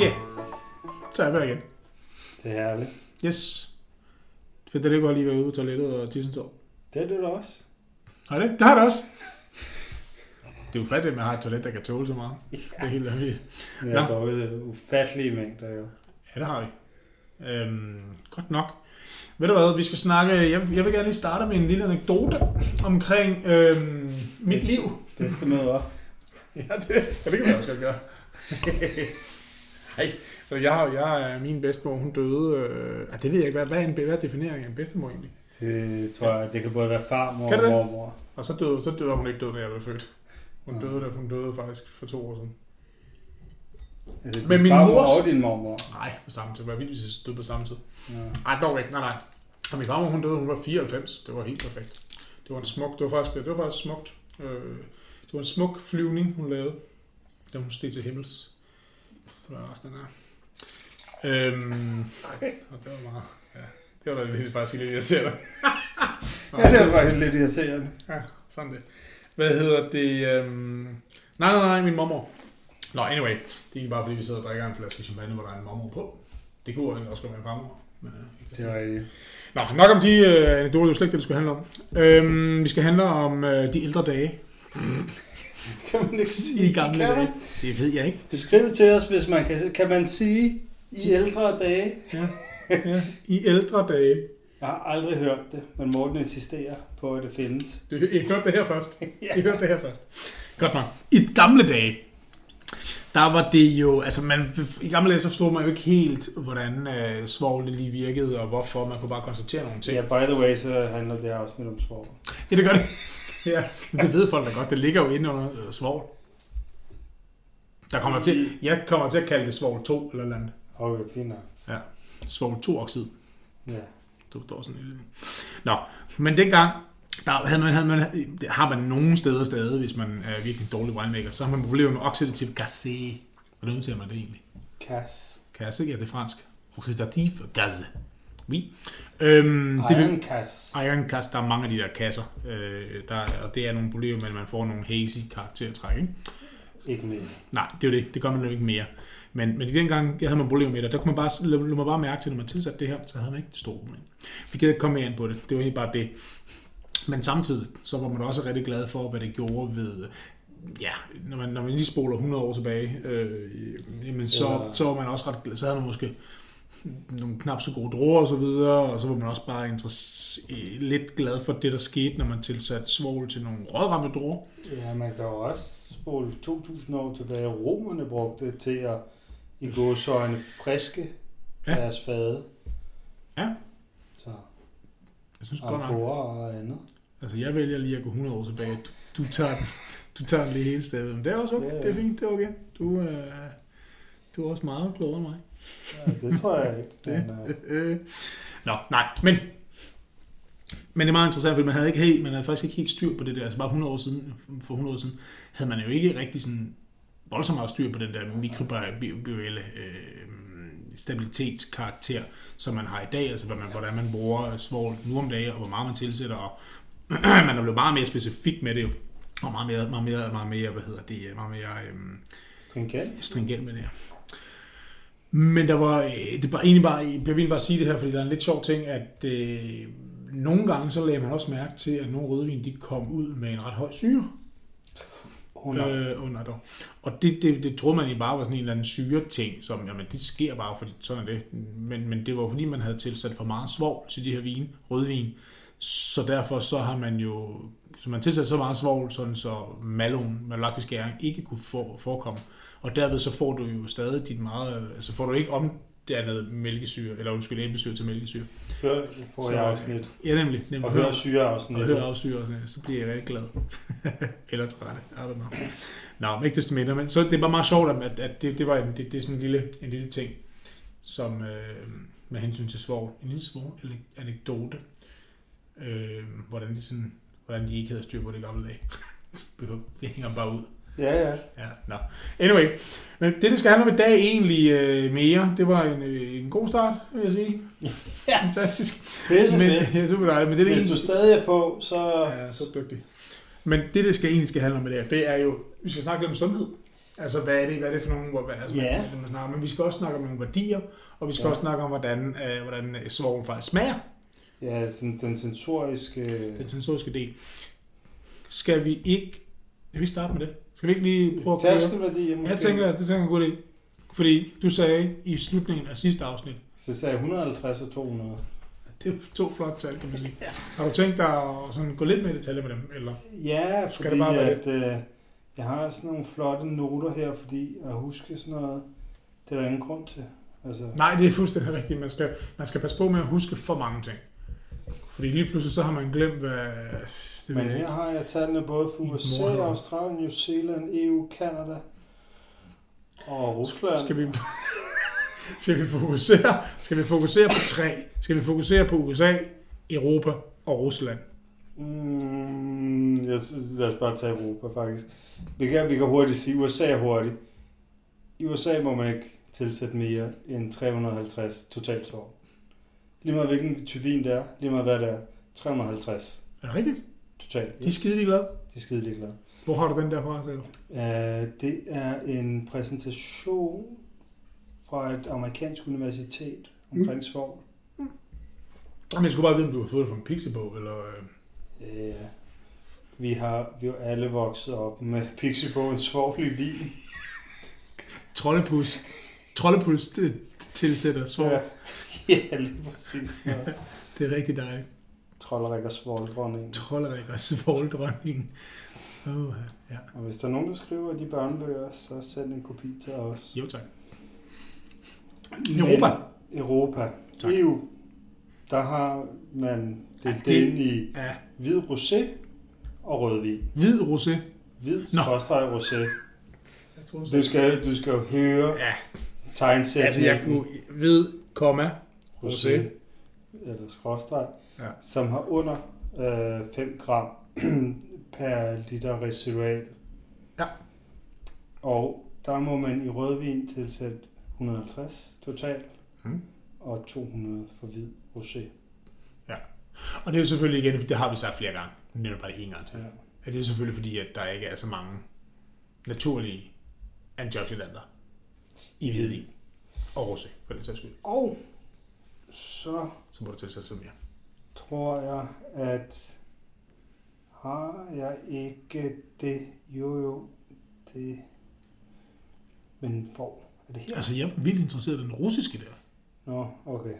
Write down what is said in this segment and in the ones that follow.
Ja, så er jeg igen. Det er herligt. Yes. At det godt lige være ude på toilettet og tisse så. Det er du da også. Har det? Det har det også. Det er jo fattigt, at man har et toilet, der kan tåle så meget. Det er helt vanvittigt. Vi Nå. har drukket ufattelige mængder jo. Ja, det har vi. Øhm, godt nok. Ved du hvad, vi skal snakke... Jeg, jeg vil gerne lige starte med en lille anekdote omkring øhm, mit liv. Bedste møde op. Ja, det, ja, det kan man også godt gøre. Hej. Så jeg har, jeg er min bedstemor, hun døde... Øh, ah, det ved jeg ikke, hvad, hvad, er en, hvad er defineringen af en bedstemor egentlig? Det tror jeg, det kan både være farmor og mormor. Og så døde, så døde hun ikke døde, da jeg blev født. Hun døde, da hun døde faktisk for to år siden. Altså, Men din min farmor mors- og din mormor. Nej, på samme tid. Hvad vildt, hvis døde på samme tid. Ja. Nej, dog ikke. Nej, nej. Og min farmor, hun døde, hun var 94. Det var helt perfekt. Det var en smuk, det var faktisk, det var faktisk smukt. Øh, det var en smuk flyvning, hun lavede, da hun steg til himmels. Det var også den her. Øhm, og det var meget, ja. Det var da lidt, faktisk lidt irriterende. Jeg ser faktisk lidt irriterende. Ja, sådan det. Hvad hedder det? Øhm... Nej, nej, nej, min mormor. Nå, anyway. Det er ikke bare, fordi vi sidder og drikker en flaske champagne, hvor der er en mormor på. Det kunne egentlig også godt være en farmor. Men, øh, Det var rigtigt. Nå, nok om de øh, anekdoter, det var slet ikke det, det skulle handle om. Øhm, vi skal handle om øh, de ældre dage. Kan man ikke sige? I gamle kan man? dage. Det ved jeg ikke. Det, Skriv til os, hvis man kan. Kan man sige i ældre dage? ja, I ældre dage. Jeg har aldrig hørt det, men Morten insisterer på, at det findes. Du, I hørte det her først. Ja. I hørte det her først. Godt nok. I gamle dage, der var det jo, altså man, i gamle dage så forstod man jo ikke helt, hvordan øh, svovlet lige virkede, og hvorfor man kunne bare konstatere nogle ting. Ja, by the way, så handler det her afsnit om svår. Ja, det gør det. Ja, det ved folk da godt. Det ligger jo inde under øh, svovl. Der kommer til, jeg kommer til at kalde det svovl 2 eller noget andet. Okay, fint nok. Svovl 2 oxid. Ja. Du står sådan lille... Nå, men dengang, der havde man, havde man, det har man nogle steder stadig, hvis man er virkelig en dårlig winemaker, så har man problemer med oxidativ gaze. Hvordan udtaler man det egentlig? Kass. Kasse, ja, det er fransk. Oxidativ gaze. Oui. Øhm, det vil, Iron Kass. Iron Cast, der er mange af de der kasser, øh, der, og det er nogle problemer med, at man får nogle hazy karaktertræk. Ikke? Ikke mere. Nej, det er jo det. Det gør man jo ikke mere. Men, men i den gang jeg havde man problemer med det, der kunne man bare, lad, lad bare mærke til, når man tilsatte det her, så havde man ikke det store problem. Vi kan ikke komme mere ind på det. Det var egentlig bare det. Men samtidig, så var man også rigtig glad for, hvad det gjorde ved, ja, når man, når man lige spoler 100 år tilbage, øh, jamen så, Ja. så var man også ret glad, så havde man måske nogle knap så gode druer og så videre, og så var man også bare lidt glad for det, der skete, når man tilsatte svovl til nogle rådramte druer. Ja, man kan jo også spole 2000 år tilbage. Romerne brugte det til at i gåsøjne friske Ja. ja. deres fade. Ja. Så Jeg synes godt nok, og andet. Altså, jeg vælger lige at gå 100 år tilbage. Du, du tager den, du tager den lige hele stedet. Men det er også okay. Ja, ja. Det er fint. Det er okay. Du, øh, du er også meget klogere end mig. Ja, det tror jeg ikke. Det. Men, øh. Nå, nej. Men, men det er meget interessant, fordi man havde, ikke helt, man havde faktisk ikke helt styr på det der. Altså bare 100 år siden, for 100 år siden, havde man jo ikke rigtig sådan voldsomt meget styr på den der mikrobielle øh, stabilitetskarakter, som man har i dag. Altså man, hvordan man bruger svovl nu om dagen, og hvor meget man tilsætter. Og man er blevet meget mere specifik med det jo. Og meget mere, meget mere, meget mere hvad hedder det, meget mere... Øh, stringent. stringent med det her. Men der var, øh, det var egentlig bare, jeg bliver bare sige det her, fordi der er en lidt sjov ting, at øh, nogle gange så lagde man også mærke til, at nogle rødvin, de kom ud med en ret høj syre Under. Øh. øh, under. Og det, det, det troede man egentlig bare var sådan en eller anden syre ting, som, jamen det sker bare, fordi sådan er det. Men, men det var fordi, man havde tilsat for meget svovl til de her vin, rødvin. Så derfor så har man jo, så man tilsat så meget svovl, sådan så malon, malolaktisk gæring, ikke kunne for, forekomme. Og derved så får du jo stadig dit meget, altså får du ikke omdannet mælkesyre, eller undskyld, æblesyre til mælkesyre. Hør, får Så, jeg afsnit. Ja, nemlig. nemlig. Og hør syreafsnit. og høre afsyre, sådan, så bliver jeg rigtig glad. Eller træt. I don't know. Nå, men ikke desto mindre. Men så det er bare meget sjovt, at, at det, det var en, det, det er sådan en lille, en lille ting, som øh, med hensyn til svovl, en lille svovl anekdote, øh, hvordan, de sådan, hvordan de ikke havde styr på det gamle dage. Vi hænger bare ud. Ja, ja. Ja, nå. Anyway, men det, det skal handle om i dag egentlig øh, mere, det var en, øh, en god start, vil jeg sige. Ja. Fantastisk. Pisse Men, ja, super dejligt. Men det, det Hvis du stadig er på, så... Ja, så dygtig. Men det, det skal egentlig skal handle om i dag, det er jo, vi skal snakke lidt om sundhed. Altså, hvad er det, hvad er det for nogle, hvor, hvad, altså, Ja. hvad er det, man snakker om? Men vi skal også snakke om nogle værdier, og vi skal Ja. også snakke om, hvordan, øh, hvordan øh, svoglen faktisk smager, Ja, sådan den sensoriske... den sensoriske del. Skal vi ikke... Skal vi starte med det? Skal vi ikke lige prøve at køre? Tærskelværdier måske? Jeg tænker, det tænker jeg er en god idé. Fordi du sagde i slutningen af sidste afsnit, Så sagde jeg 150 og 200. det er to flotte tal, kan man sige. Ja. Har du tænkt dig at sådan gå lidt mere i detaljer med dem? Eller? Ja, Skal fordi det bare være at, øh, jeg har sådan nogle flotte noter her, fordi at huske sådan noget, det er der ingen grund til. Altså, Nej, det er fuldstændig rigtigt. Man skal, man skal passe på med at huske for mange ting. Fordi lige pludselig så har man glemt, hvad... Det men her har jeg tallene både for Min USA, Australien, New Zealand, EU, Canada og Rusland. Skal vi, skal vi fokusere, skal vi fokusere på tre? Skal vi fokusere på USA, Europa og Rusland? Mm, jeg synes, lad os bare tage Europa, faktisk. Vi kan, vi kan hurtigt sige, USA er hurtigt. I USA må man ikke tilsætte mere end 350 totalt svovl. Lige meget hvilken type vin det er, lige meget hvad det er, 350 Er det rigtigt? totalt. De er skide glade. De er skide ligeglade. Hvor har du den der fra, sagde du? Uh, det er en præsentation fra et amerikansk universitet omkring mm. svovl. Jamen, jeg skulle bare vide, om du har fået det fra en pixiebog, eller... Øh... Uh, vi har vi er alle vokset op med Pixiebogens svovl i vin. Troldepus til- tilsætter svor. Ja. Ja, ja, lige præcis. Ja. Det er rigtig dejligt. Trolderik og svovldronning. Trolderik og svoldronningen. Oh, ja. Og hvis der er nogen, der skriver de børnebøger, så send en kopi til os. Jo, tak. Europa. Men Europa. Tak. EU. Der har man Ja, delt det- det ind i Ja. hvid rosé og rødvin. Hvid rosé. Hvid skråstreg rosé. Du skal, du skal jo høre Ja, tegnsætningen. altså jeg kunne... Hvid, komma, rosé. eller skråstreg, Ja. som har under øh, 5 gram per liter residual. Ja. Og der må man i rødvin tilsætte 150 totalt, Mm. og 200 for hvid rosé. Og det er jo selvfølgelig igen, det har vi sagt flere gange. Netop bare en gang til. Ja. Ja, det er selvfølgelig fordi, at der ikke er så mange naturlige antioxidanter i hvidvin og rosé, for den sags skyld. Og så Så må du tilsætte sig mere. tror jeg, at har jeg ikke det, jo jo, det, men for, er det her? Altså, jeg er vildt interesseret i den russiske der. Nå, okay.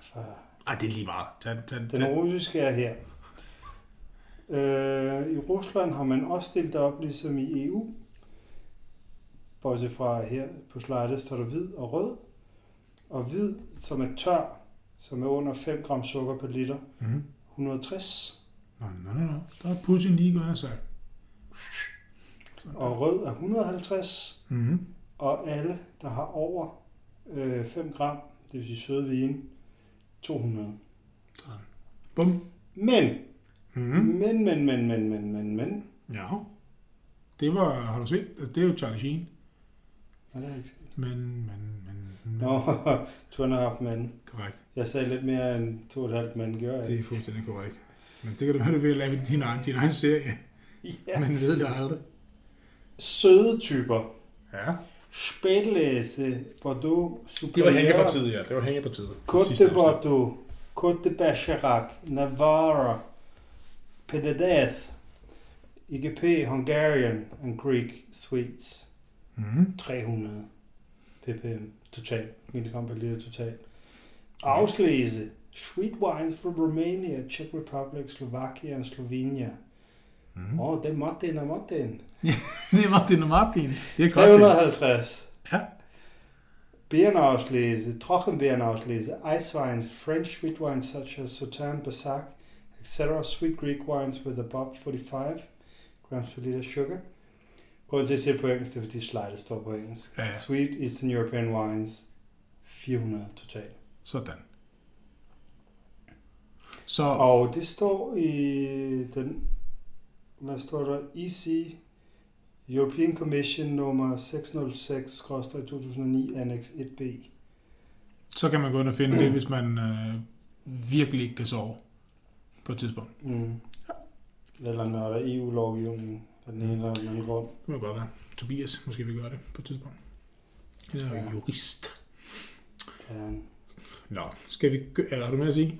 For Ej, det er lige meget. Tag, tag, Den tag. russiske er her. Øh, I Rusland har man også stillet op, ligesom i EU. Bortset fra her på slidet står der hvid og rød. Og hvid, som er tør, som er under 5 gram sukker per liter, Mm. 160. Nå, nå, nå, nå. Der er Putin lige gået og sagt. Og rød er 150. Mhm. Og alle, der har over øh, 5 gram, det vil sige søde vin, 200. Sådan. Bum. Men, Mhm. men, men, men, men, men, men, men. Ja. Det var, har du set? Altså, Det er jo Charlie Sheen. Ja, det er ikke Men, men, men, men. Nå, to and a half men. Korrekt. Jeg sagde lidt mere end to og et halvt mand, gør jeg. Det er fuldstændig korrekt. Men det kan du være, du vil lave din egen, din egen serie. Ja. Man ved det aldrig. Søde typer. Ja. Spætlæse, Bordeaux, Det var hængepartiet, ja. Det var hængepartiet. Côte de. Bordeaux, Côte de Bergerac, Navarra, Pedadeth, IGP, Hungarian and Greek Sweets, Mhm. 300 ppm totalt, milligram per liter totalt. Afslæse, Sweet wines from Romania, Czech Republic, Slovakia and Slovenia. Mhm. Åh, oh, det er Martin og Martin. Det er Martin og Martin. Det er godt. 350. Ja. Beerenauslese, Trockenbeerenauslese, Eiswein, French sweet wines such as Sauternes, Bassac, etc. Sweet Greek wines with above 45 grams per liter sugar. Grunden til at sige på engelsk, det er fordi slidet står på engelsk. Ja, ja. Sweet Eastern European wines, 400 totalt. Sådan. Så, Og det står i den, hvad står der, EC, European Commission nummer 606-2009, Annex 1B. så kan man gå ind og finde det, hvis man øh, virkelig ikke kan sove på et tidspunkt. Mm. Eller når der er EU-lovgivning, På den ene eller den anden grund. Det må godt være. Tobias måske vil gøre det på et tidspunkt. Han er Ja. jurist. Kan han. Nå, skal vi... gø- Er der noget mere at sige?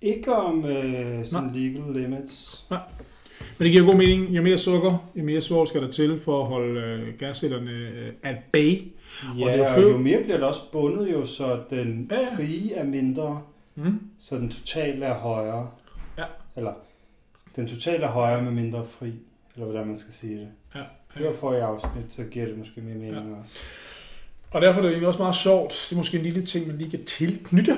Ikke om øh, sådan legal limits. Men det giver god mening. Jo mere sukker, jo mere svovl skal der til for at holde øh, gascellerne øh, at bay. Ja, det er og, fedt. jo mere bliver det også bundet jo, så den Ja, ja. frie er mindre, Mm. så den totale er højere. Ja. Eller, den totale er højere med mindre fri, eller hvordan man skal sige det. Ja. Hør for i afsnit, så giver det måske mere mening ja. også. Og derfor er det egentlig også meget sjovt. Det er måske en lille ting, man lige kan tilknytte.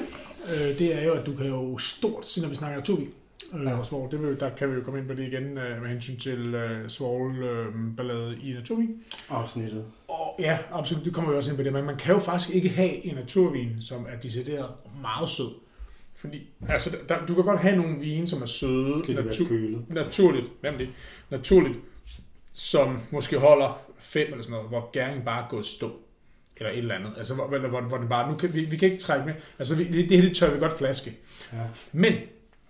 Øh, det er jo, at du kan jo stort set, når vi snakker naturvin, øh, Ja. og det vil, der kan vi jo komme ind på det igen øh, med hensyn til øh, svovlballade i naturvin. Afsnittet. Og ja, absolut, det kommer vi også ind på det, men man kan jo faktisk ikke have en naturvin, som er decideret meget sød. Fordi, altså, der, du kan godt have nogle vine, som er søde, Skal det kølet? naturligt, hvem er det? Naturligt, som måske holder fem eller sådan noget, hvor gæringen bare er gået stå. Eller et eller andet. Altså, hvor, hvor, hvor, hvor det bare, nu kan, vi, vi kan ikke trække med. Altså, vi, det, det her, det tør vi godt flaske. Ja. Men,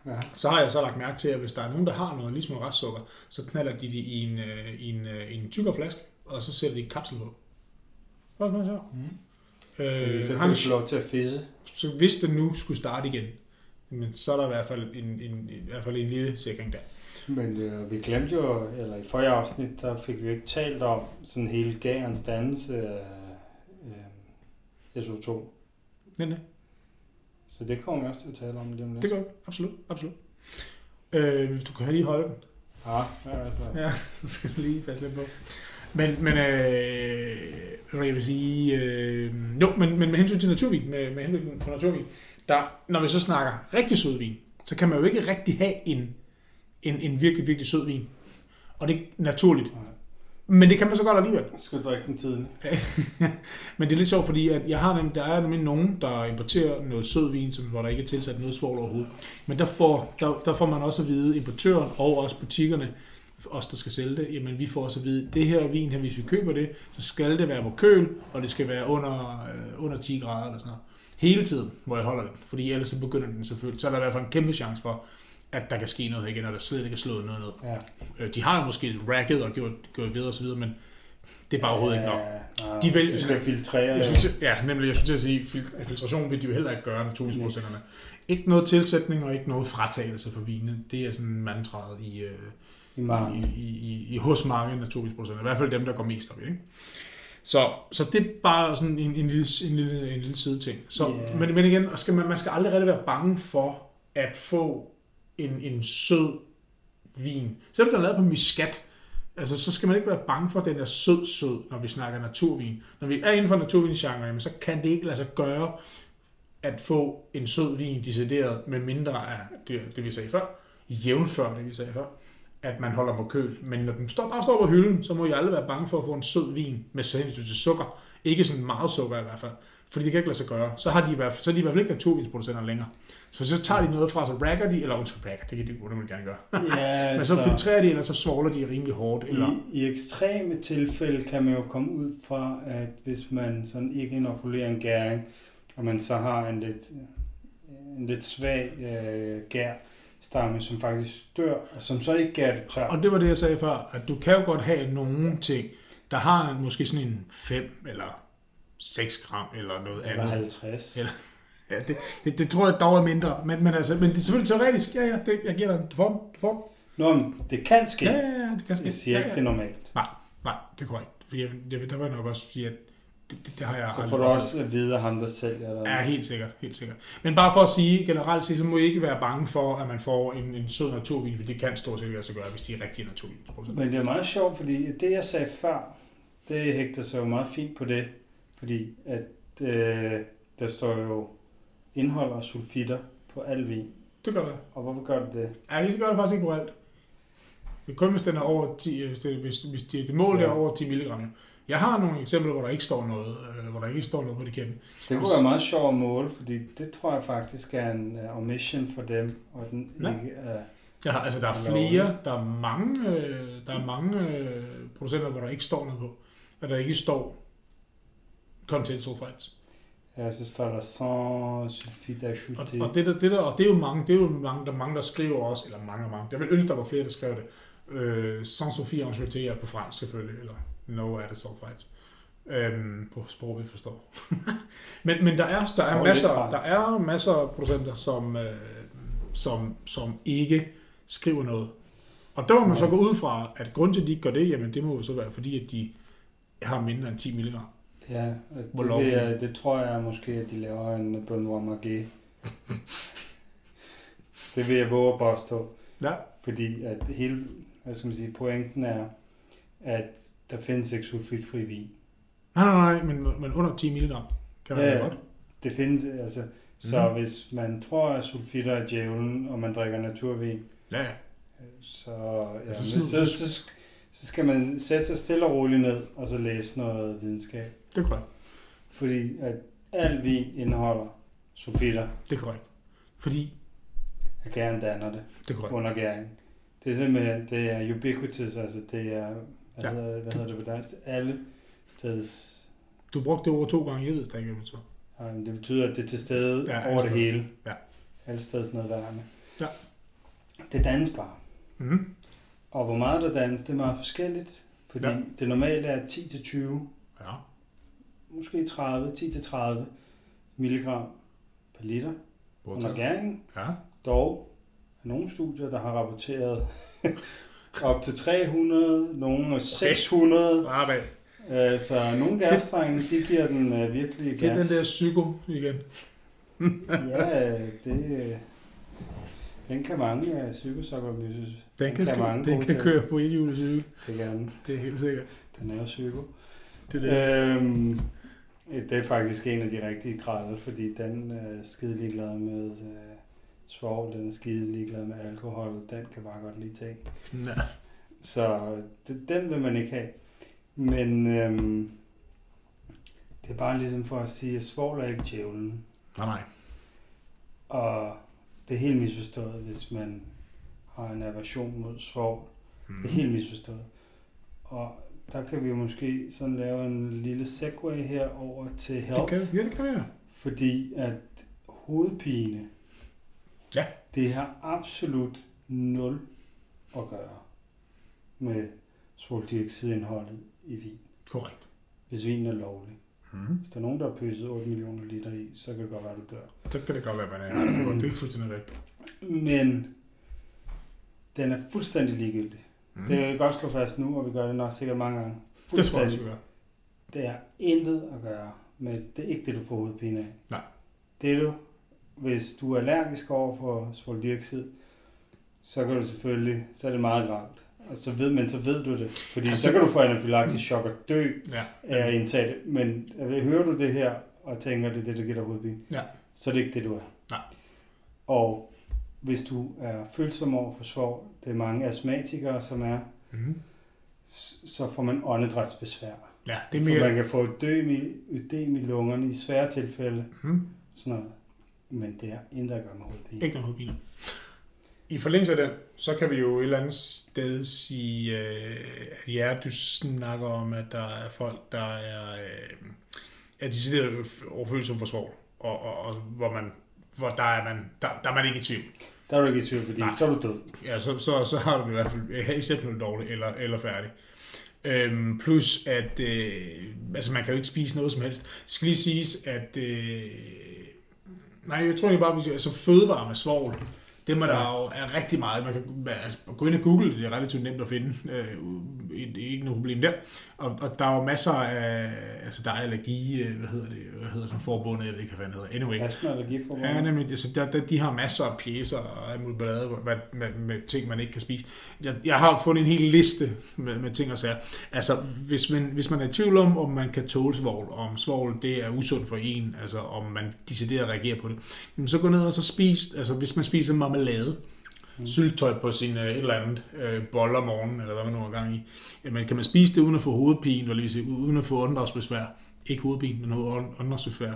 ja. så har jeg så lagt mærke til, at hvis der er nogen, der har noget ligesom restsukker, så knalder de det i en, øh, i en, øh, i en tykkere flaske, og så sætter de en kapsel på. Hvad er det så? Mm. Øh, så kan en, du få lov til at fisse. så hvis det nu skulle starte igen, men så er der i hvert fald en, en, i hvert fald en lille sikring der. Men øh, vi glemte jo, eller i forrige afsnit, der fik vi jo ikke talt om sådan hele gærens dannelse af øh, SO2. Nej, nej. Så det kommer vi også til at tale om lige om lidt. Det gør vi. Absolut. Absolut. Øh, du kan lige holde den, Ja, altså. ja, så skal du lige passe lidt på. Men, men øh, jeg vil sige, øh, jo, men, men med hensyn til naturvin, med, med hensyn på naturvin, der, når vi så snakker rigtig sød vin, så kan man jo ikke rigtig have en, en, en virkelig, virkelig sød vin. Og det er naturligt. Men det kan man så godt alligevel. Skal du drikke den tidlig? Men det er lidt sjovt, fordi at jeg har nemlig, der er nemlig nogen, der importerer noget sød vin, som, hvor der ikke er tilsat noget svovl overhovedet. Men der får, der, der får man også at vide, importøren og også butikkerne, os der skal sælge det, jamen vi får også at vide, det her vin her, hvis vi køber det, så skal det være på køl, og det skal være under, øh, under 10 grader eller sådan noget. Hele tiden, hvor jeg holder den, fordi ellers så begynder den selvfølgelig, så er der i hvert fald en kæmpe chance for, at der kan ske noget igen, og der slet ikke er slået noget ned. Ja. Øh, De har jo måske racket og gjort, gjort videre og så videre, men det er bare overhovedet ikke nok. Nej, De vælger- du skal filtrere. Jeg skulle til, ja, nemlig, jeg skulle til at sige, fil- filtration vil de jo heller ikke gøre, naturlighedsproducenterne. Ikke noget tilsætning og ikke noget fratagelse for vine. Det er sådan mantraet i, øh, i i, i, i, hos mange naturlighedsproducenter. I hvert fald dem, der går mest op i. Ikke? Så, så det er bare sådan en, en, lille, en, lille, en lille side ting. Så, Ja. men, men igen, skal man, man skal aldrig rigtig være bange for at få en, en sød vin. Selvom den er lavet på muskat, altså, så skal man ikke være bange for, at den er sød-sød, når vi snakker naturvin. Når vi er inden for naturvingenre, jamen, så kan det ikke lade sig gøre at få en sød vin decideret, med mindre af det, det vi sagde før, jævnfør det vi sagde før, at man holder på køl. Men når den står, bare står på hylden, så må I aldrig være bange for at få en sød vin med hensyn til sukker. Ikke sådan meget sukker i hvert fald. Fordi det kan ikke lade sig gøre. Så, har de i hvert fald, så er de i hvert fald ikke naturvinsproducenter længere. Så så tager de noget fra, så racker de, eller undskyld, racker, det kan de de gerne gøre. Ja, Men så filtrerer de, eller så svogler de rimelig hårdt. Eller, I, I ekstreme tilfælde kan man jo komme ud fra, at hvis man sådan ikke inokulerer en gæring, og man så har en lidt, en lidt svag øh, gær stamme, som faktisk dør, og som så ikke gær det tør. Og det var det, jeg sagde før, at du kan jo godt have nogle ting, der har en- måske sådan en 5 eller 6 gram eller noget Eller andet. 50. Eller- Ja, det, det, det, tror jeg dog er mindre. Men, men, altså, men det er selvfølgelig teoretisk. Ja, ja, det, jeg giver dig. Du får den. Nå, men det kan ske. Ja, ja, ja, det kan ske. Jeg siger ja, ikke, det er normalt. Nej, det er korrekt. For jeg, jeg, der vil nok også sige, at det, det, det har jeg Så får du også at vide af ham, der sælger dig. Ja, helt sikkert, helt sikkert. Men bare for at sige, generelt set, så må I ikke være bange for, at man får en, en sød naturvin, for det kan stort set sig gøre, hvis de er rigtige naturvin. Men det er meget sjovt, fordi det, jeg sagde før, det hægter sig jo meget fint på det. Fordi at øh, der står jo indhold og sulfitter på al vin. Det gør det. Og hvorfor gør det det? Ja, det gør det faktisk ikke på alt. Det er kun, hvis den er over 10, hvis det, hvis, hvis det, det mål Ja. er over 10 mg. Jeg har nogle eksempler, hvor der ikke står noget, øh, hvor der ikke står noget på etiketten. Det kunne være meget sjovt at måle, fordi det tror jeg faktisk er en uh, omission for dem, og den Ja. ikke er... Jeg har, altså, der er flere, der er mange, øh, der er mange øh, producenter, hvor der ikke står noget på. Og der ikke står content sulfites. Ja, så står der sans sulfite Og, ajouté. og, det, der, det, der, og det er jo mange, det er jo mange, der, mange, der skriver også, eller mange og mange. Jeg vil ønske, der var flere, der skrev det. Øh, sans Sophie Enchanté er på fransk selvfølgelig, eller No Added Sulfites. Øhm, på sprog, vi forstår. men, men der er, der er masser, der er masser af producenter, som, øh, som, som ikke skriver noget. Og der må man så gå ud fra, at grund til, at de ikke gør det, jamen det må jo så være, fordi at de har mindre end 10 mg. Ja, det, jeg, det tror jeg måske, at de laver en Benoit Marguet. det vil jeg våge at påstå. Ja, Fordi at hele, hvad skal man sige, pointen er, at der findes ikke sulfitfri vin. nej, nej, nej, men, men under 10 mg kan man Ja, godt. Det findes, altså, så Mhm. hvis man tror, at sulfitter er djævlen, og man drikker naturvin, Ja, så, ja, Altså, så, sådan- så, så, så skal man sætte sig stille og roligt ned, og så læse noget videnskab. det er korrekt. Fordi at al vin indeholder sulfitter, Det er korrekt. Fordi, at gæren danner det det er korrekt. under gæring. Det er simpelthen, det er ubiquitous, altså det er, hvad, Ja. hedder, hvad hedder det på dansk? Alle steds, Du brugte det ord to gange, jeg ved det ikke, hvad det betyder. Det betyder, at det er til stede Ja, over det hele. Ja. Alle steder nærværende. Ja. Det dannes bare. Mm-hmm. Og hvor meget der dannes, det er meget forskelligt. Fordi Ja. det normale er 10-20, Ja, måske 30, 10-30 milligram per liter under Bortaget. gæring. Ja, Dog er nogle studier, der har rapporteret op til 300, nogle er 600. bare bag. Øh, så nogle gasdrenge, de giver den øh, virkelig Det er gas. den der psyko igen. Ja, det, øh, den kan mange af psykosokkermyses. Den kan, kan køre, mange den kan køre på et cykel. Det kan den. Det er helt sikkert. Den er jo psyko. Det er det. Øhm, det er faktisk en af de rigtige kralde, fordi den er skide ligeglad med øh, svovl, den er skide ligeglad med alkohol, den kan bare godt lide ting. Ja. Så det, den vil man ikke have. Men øhm, det er bare ligesom for at sige, at svovl er ikke djævlen. Nej, nej. Og det er helt misforstået, hvis man har en aversion mod svovl. Mm. Det er helt misforstået. Og der kan vi måske sådan lave en lille segue her over til Det health. kan, ja, det kan være. Fordi at hovedpine, Ja. det har absolut nul at gøre med svoldioxidindholdet i vin. Korrekt. Hvis vinen er lovlig. Mm. Hvis der er nogen, der har pøset 8 millioner liter i, så kan det godt være, du dør. Så kan det godt være, man er. Det er fuldstændig rigtigt. Men den er fuldstændig ligegyldig. Mm. Det kan vi godt slå fast nu, og vi gør det nok sikkert mange gange. det tror jeg også, vi gør. Det har intet at gøre med, det er ikke det, du får hovedpine af. Nej. Det er du, hvis du er allergisk over for svoldioxid, så kan du selvfølgelig, så er det meget gralt. Og så ved, men så ved du det, fordi Altså- så kan du få anafylaktisk chok og dø Ja. af at indtage det. Men øh, hører du det her, og tænker, det er det, der giver dig hovedpine, Ja. så er det ikke det, du er. Nej. Og hvis du er følsom over for svovl, det er mange astmatikere, som er, Mm. s- så får man åndedrætsbesvær. Ja, det er For mere... man kan få ødem i, ødem i lungerne i svære tilfælde, Mm. sådan noget. Men det har intet at gøre med hovedpine. Ikke nogen hovedpiner. I forlængelse af den, så kan vi jo et eller andet sted sige, øh, at ja, du snakker om, at der er folk, der er, øh, er decideret overfølsomme for svovl, og, og, og hvor, man, hvor der, er man, der, der er man ikke i tvivl. Der er du ikke i tvivl, fordi Nej. så er du død. Ja, så, så, så har du det i hvert fald exceptionelt dårligt, eller, eller færdig. Øhm, plus at, øh, altså man kan jo ikke spise noget som helst. Det skal lige siges, at, øh, nej, jeg tror ikke bare, at vi, altså fødevarer med svovl, er der Ja. jo er rigtig meget. Man kan altså, gå ind og google det, det er relativt nemt at finde. Øh, det er ikke noget problem der. Og, og der er jo masser af, altså der er allergi, øh, hvad hedder det, hvad hedder sådan forbundet, jeg ved ikke, hvad det hedder. Anyway, Astma og allergiforbund. Ja, nemlig. Altså, der, der, de har masser af pjæser og alt muligt ballade med, med, med, ting, man ikke kan spise. Jeg, jeg har fundet en hel liste med, med ting og sager. Altså, hvis man, hvis man er i tvivl om, om man kan tåle svovl, om svovl det er usundt for en, altså om man decideret reagerer på det, jamen, så gå ned og så spis, altså hvis man spiser marmelade, Mm. syltetøj på sin øh, et eller andet øh, bold om morgenen, eller hvad man nu har gang i. Jamen, kan man spise det uden at få hovedpine, eller sige, uden at få åndedrætsbesvær? Ikke hovedpine, men noget åndedrætsbesvær.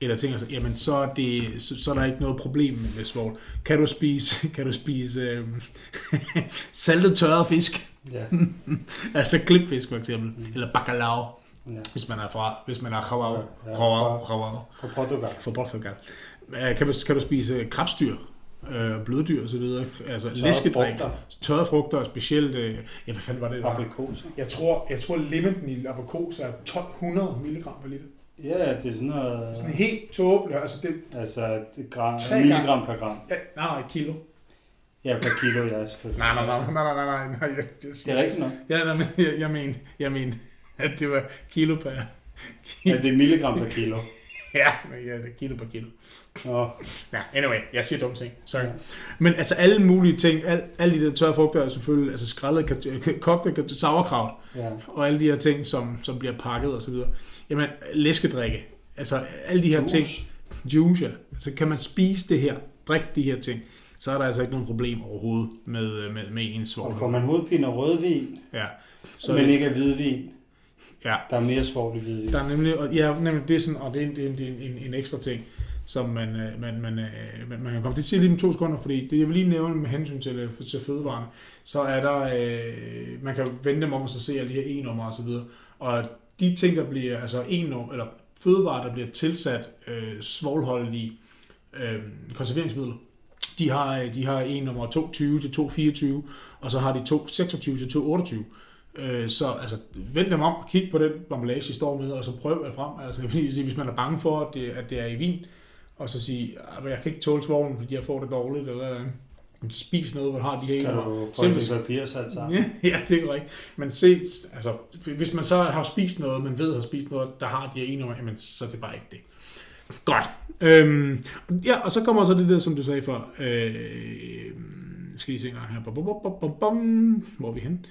Eller ting, altså, jamen så er, det, så, så er der ikke noget problem med, svovl. Kan du spise, kan du spise øh, saltet tørret fisk? Ja. Altså klipfisk for eksempel, Mm. eller bacalao, ja. hvis man er fra, hvis man er Javao, Ja, Javao, fra- Fra Portugal. fra Portugal. Øh, Kan du, kan du spise krabstyr? Øh, bløddyr og så videre. Altså Tørrede læskedrik, frugter. tørrede frugter, og specielt, øh, ja, hvad fanden var det? Aprikoser. Jeg tror, jeg tror limiten i aprikos er 1200 mg per liter. Ja, det er sådan noget... Sådan helt tåbeligt. Altså det, Altså, det gram, gange. milligram per gram. ja, nej, nej, kilo. Ja, per kilo, ja, selvfølgelig. Nej, nej, nej, nej, nej, nej, nej, nej. Jeg, jeg, Det er rigtigt nok. Ja, nej, men jeg, jeg mener, jeg mener, at det var kilo per... Ja, det er milligram per kilo. Ja, ja, det er kilo per kilo. Nå, Ja, anyway, jeg siger dumme ting. Sorry. Ja. Men altså alle mulige ting, al, alle de der tørre frugter er selvfølgelig, altså skrællet, kat- kogte sauerkraut, ja. og alle de her ting, som, som bliver pakket og så videre. Jamen, læskedrikke, altså alle de her Juice. ting, juice, ja. Altså kan man spise det her, drikke de her ting, så er der altså ikke nogen problem overhovedet med, med, med ens Og får man hovedpine af rødvin, Ja. Så men ikke af hvidvin, Ja. der er mere svovl i hvidvin. Der er nemlig, og, ja, nemlig det er sådan, og det er, en, en, en, en ekstra ting, som man, øh, man, man, øh, man, man kan komme til at sige lige om to sekunder, fordi det jeg vil lige nævne med hensyn til, øh, til fødevarene, så er der, øh, man kan vende dem om og så se alle de her e-numre og så videre, og de ting, der bliver, altså e-nummer, eller fødevarer, der bliver tilsat øh, svovlholdige øh, konserveringsmidler, de har, de har e-nummer 220 til 224, og så har de 226 til 228. Øh, så altså, vend dem om og kig på den emballage, I står med, og så prøv jer frem. Altså, fordi, hvis man er bange for, at det, at det er i vin, og så sige, at jeg kan ikke tåle svoglen, fordi jeg får det dårligt, eller andet. Spis noget, hvor har de her Skal du få Simpelthen- det papir sat sammen? Ja, det er korrekt. Men se, altså, hvis man så har spist noget, man ved har spist noget, der har de her enummer, jamen, så er det bare ikke det. Godt. Øhm, ja, og så kommer så det der, som du sagde før. Øh, skal I se en gang her. Bum, bum, bum, bum. Hvor er vi hen?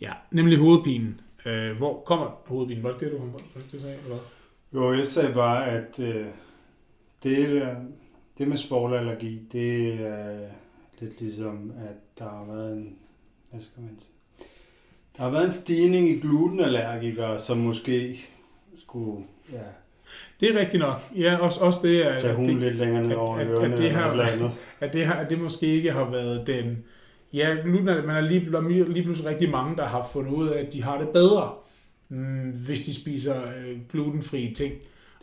Ja, nemlig hovedpinen. Øh, hvor kommer hovedpinen? Var det det, du, var det, du sagde? Eller? Jo, jeg sagde bare, at øh, det, der- det med svovlallergi, det er lidt ligesom, at der har været en, hvad skal man sige, der har været en stigning i glutenallergikere, som måske skulle ja, Det er rigtigt nok. Ja, også, også det, at, at det, lidt længere ned at- over at- ørerne at det har- at det, har, at det måske ikke har været den... Ja, nu er man er lige, lige pludselig rigtig mange, der har fundet ud af, at de har det bedre, mm, hvis de spiser øh, glutenfrie ting.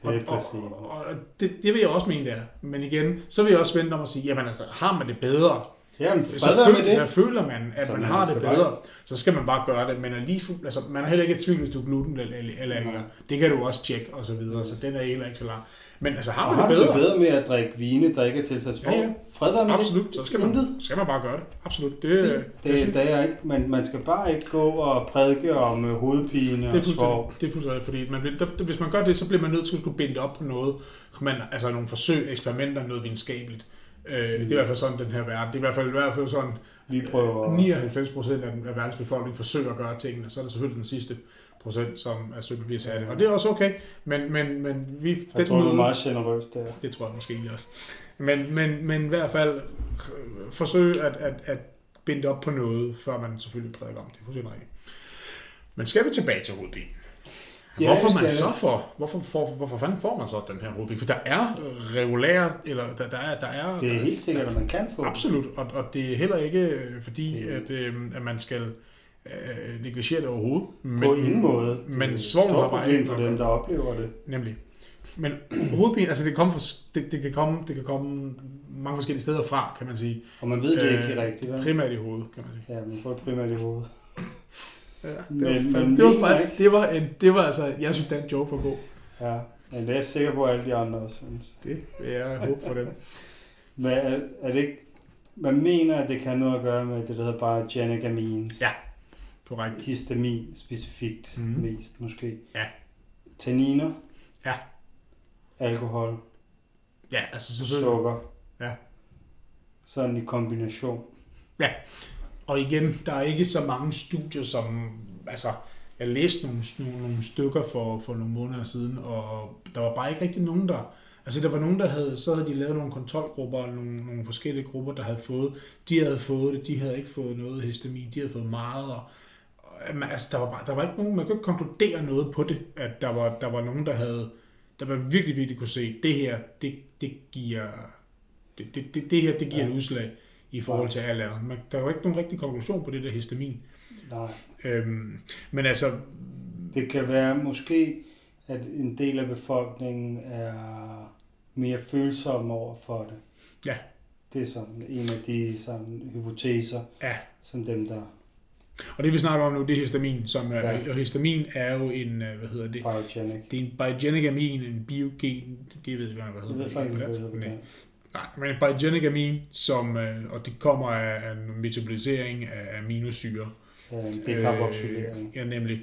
Det er og, og, og, og det, det vil jeg også mene, det er. Men igen, så vil jeg også vente om at sige, jamen altså, har man det bedre, Jamen, så føler, det. føler man, at Så man har det bedre, så skal man bare gøre det. Men er lige, fu- altså, man er heller ikke i tvivl, hvis du er gluten eller, eller, eller Nej. Det kan du også tjekke, og så videre, så den er heller ikke så lang. Men altså, har man har det bedre, det bedre med at drikke vine, der ikke er tilsat svovl? Ja, ja. Fred med absolut, så skal man, Intet. skal man bare gøre det. Absolut. Det, Fint. det, Det, synes- det er ikke, man, man skal bare ikke gå og prædike om øh, hovedpine Det er og fuldstændig, det er fuldstændig fordi man der, der, hvis man gør det, så bliver man nødt til at skulle binde det op på noget, man, altså nogle forsøg, eksperimenter, noget videnskabeligt. Øh, Det er i hvert fald sådan, den her verden. Det er i hvert fald, i hvert fald sådan, Vi prøver... 99 procent af, af verdens befolkning forsøger at gøre tingene, så er der selvfølgelig den sidste procent, som er søgt af det. Og det er også okay, men, men, men vi, Jeg den tror, du er måde- meget generøs der. det tror jeg måske egentlig også. Men, men, men i hvert fald forsøg at, at, at binde det op på noget, før man selvfølgelig prædiker om det. Det er fuldstændig rigtigt. Men skal vi tilbage til hovedpine? Ja, hvorfor man så får, hvorfor, for, hvorfor fanden får man så den her hovedpine? For der er regulære, eller der, der er, der er, Det er helt sikkert, at man kan få. Absolut, og, og det er heller ikke øh, fordi, Det- at, øh, at man skal øh, negligere det overhovedet. Men, På ingen måde. Det men stort har bare ikke for dem, der oplever det. Nemlig. Men hovedpine, altså det, kommer fra, det, det, kan komme, det kan komme mange forskellige steder fra, kan man sige. Og man ved det Øh, ikke rigtigt, vel? Primært i hovedet, kan man sige. Ja, man får det primært i hovedet. Ja, det, Men- var, men fandme- det, var, faktisk, det, var en, det var altså, jeg synes, den joke var god. Ja, men det er jeg sikker på, at alle de andre også synes. Det vil jeg håbe for dem. Men er, er det ikke... Man mener, at det kan noget at gøre med det, der hedder bare genegamins. Ja. Korrekt. Histamin specifikt mm. mest, måske. Ja. Tanniner. Ja. Alkohol. Ja, altså selvfølgelig. Sukker. Ja. Sådan i kombination. Og igen, der er ikke så mange studier, som... Altså, jeg læste nogle, nogle, nogle stykker for, for nogle måneder siden, og der var bare ikke rigtig nogen, der... Altså, der var nogen, der havde... Så havde de lavet nogle kontrolgrupper, nogle, nogle forskellige grupper, der havde fået... De havde fået det, de havde ikke fået noget histamin, de havde fået meget, og... og altså, der var, bare, der var ikke nogen... Man kunne ikke konkludere noget på det, at der var, der var nogen, der havde... Der var virkelig, virkelig kunne se, det her, det, det giver... Det, det, det, det her, det giver ja. et udslag i forhold til alt andet. Men der var ikke nogen rigtig konklusion på det der histamin. Nej. Øhm, men altså, Det kan være måske, at en del af befolkningen er mere følsom over for det. Ja. Det er sådan en af de sådan, hypoteser, Ja. som dem, der Og det vi snakker om nu, det er histamin, som er, Ja. og histamin er jo en, øh, hvad hedder det, biogenic. det er en biogenic amin, en biogen, det ved jeg hvad hedder. ved faktisk ikke, hvad det hedder på Nej. dansk. Nej, men en biogenic amin, som, øh, og det kommer af en metabolisering af aminosyre. En dekarboxylering. Øh, ja, nemlig.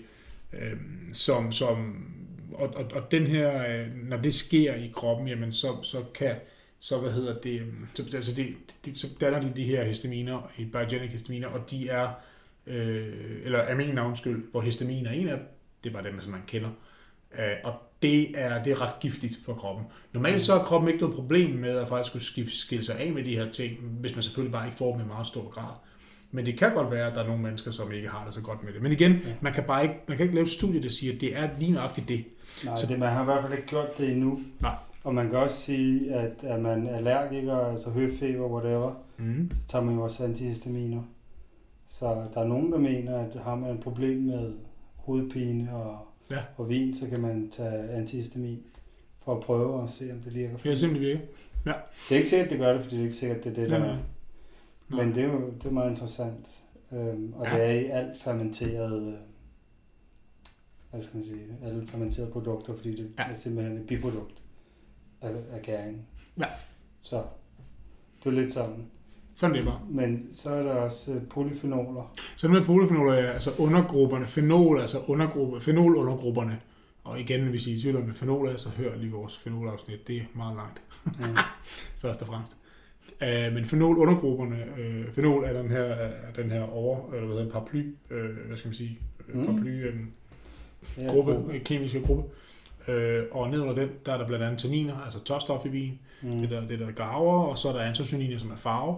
Øh, som, som, og, og, og den her, øh, når det sker i kroppen, jamen så, så kan, så hvad hedder det, øh, så, altså det, det, så danner de de her histaminer, i biogenic histaminer, og de er, øh, eller aminer, undskyld, hvor histamin er en af dem, det er bare dem, som man kender. Øh, og det er, det er ret giftigt for kroppen. Normalt så har kroppen ikke noget problem med at faktisk skulle skille sig af med de her ting, hvis man selvfølgelig bare ikke får dem i meget stor grad. Men det kan godt være, at der er nogle mennesker, som ikke har det så godt med det. Men igen, Ja. man kan bare ikke, man kan ikke lave et studie, der siger, at det er lige nøjagtigt det. Nej, Så- det, man har i hvert fald ikke gjort det endnu. Nej. Og man kan også sige, at er man allergiker, altså høfeber, whatever, Mm. så tager man jo også antihistaminer. Så der er nogen, der mener, at har man et problem med hovedpine og, Ja. og vin, så kan man tage antihistamin for at prøve at se, om det virker. For jeg simpelthen virker. Det er ikke sikkert, det gør det, fordi det er ikke sikkert, det er det, der er. nej. Men det er jo det er meget interessant. Øhm, og Ja. ja. det er i alt fermenteret, øh, hvad skal man sige, alle fermenterede produkter, fordi det Ja. ja. er simpelthen et biprodukt af, af gæringen. Ja. Så det er lidt sådan. Sådan det bare. Men så er der også øh, polyfenoler. Så med polyfenoler er altså undergrupperne. Fenol, altså undergruppe, fenolundergrupperne. Og igen, hvis I er i tvivl om, hvad fenol er, så hør lige vores fenolafsnit. Det er meget langt, Ja. først og fremmest. Uh, men fenolundergrupperne, uh, fenol er den her, er den her over, eller hvad hedder, paraply, uh, hvad skal man sige, mm. Mm. paraply, um, Ja, gruppe, gruppe. øh, kemiske gruppe. Øh, og ned under den, der er der blandt andet tanniner, altså tørstof i vin, mm. Mm. det der, det der garver, og så er der antocyaniner, som er farve.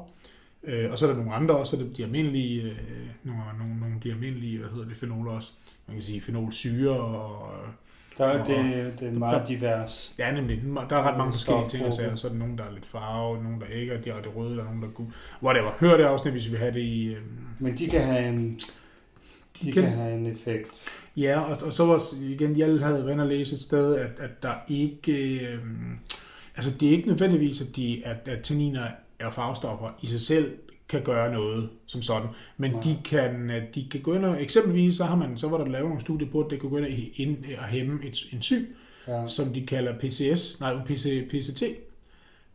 Øh, og så er der nogle andre også, så er der de almindelige, øh, nogle, nogle, nogle de almindelige, hvad hedder det, fenoler også. Man kan sige fenolsyre, og Der er og- det, det er meget der- divers. ja, nemlig, der er ret mange forskellige ting, og så er der nogen, der er lidt farve, nogen, der ikke er direkte røde, der er nogen, der er gul. Whatever, hør det afsnit, hvis vi vil have det i... Øh, Men de kan have en, de De kan, kan- have en effekt. Ja, og, og så var igen, jeg havde og læse et sted, at, at der ikke... Øh, altså, det er ikke nødvendigvis, at, de, at, at tanniner er farvestoffer i sig selv kan gøre noget som sådan, men Nej. de kan, øh, de kan gå ind og, eksempelvis så har man, så var der lavet nogle studier på, at det kan gå ind og, ind og hæmme et enzym, Ja. som de kalder PCS, nej, PC, PCT.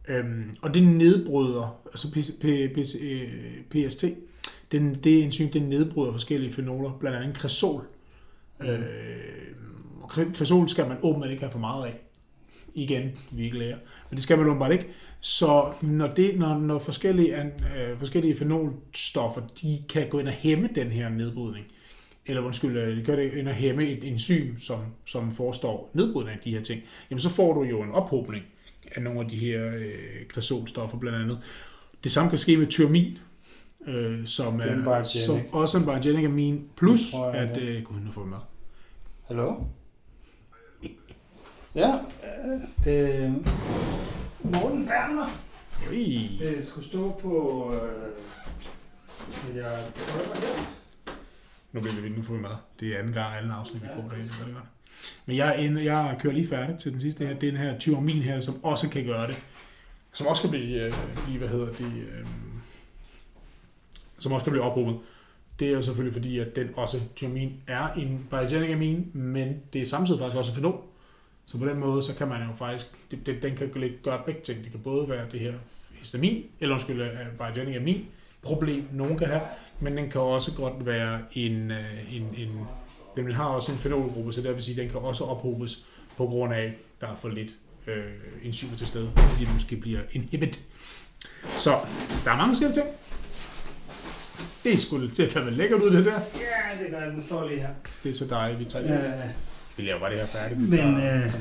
Øhm, og det nedbryder, altså PC, P- PC, øh, PST, den, det enzym, det nedbryder forskellige fenoler, blandt andet kresol. Øh, og kre- kresol skal man åbenbart ikke have for meget af. Igen, vi ikke lærer. Men det skal man åbenbart ikke. Så når, det, når, når forskellige, an- øh, forskellige fenolstoffer, de kan gå ind og hæmme den her nedbrydning, eller undskyld, øh, de gør det ind og hæmme et enzym, som, som forestår nedbrydning af de her ting, jamen så får du jo en ophobning af nogle af de her øh, kresolstoffer blandt andet. Det samme kan ske med tyramin, øh, som, er som også en biogenic amin, plus jeg, at... Øh, gud, nu får vi med. Hallo? Ja, øh, det er Morten Berner. Ui. Det skulle stå på... Øh, jeg prøver her. Nu bliver vi nu får vi med. Det er anden gang alle afsnit, vi får det. Det det godt. Men jeg, er inde- jeg kører lige færdig til den sidste her. Den her tyramin her, som også kan gøre det. Som også kan blive, øh, blive hvad hedder det, øh, som også kan blive ophobet. Det er jo selvfølgelig fordi, at den også, tyramin, er en biogenic amin, men det er samtidig faktisk også en fenol. Så på den måde, så kan man jo faktisk, det, det, den kan gøre begge ting. Det kan både være det her histamin, eller undskyld, øh, biogenic amin, problem, nogen kan have, men den kan også godt være en, øh, en, en den har også en fenolgruppe, så det vil sige, at den kan også ophobes på grund af, at der er for lidt øh, enzymer til stede, fordi det måske bliver inhibit. Så der er mange forskellige ting. Det skulle til at fandme lækkert ud, det der. Ja, det gør den står lige her. Det er så dejligt, vi tager Øh, Vi laver bare det her færdigt. Men, tager, øh,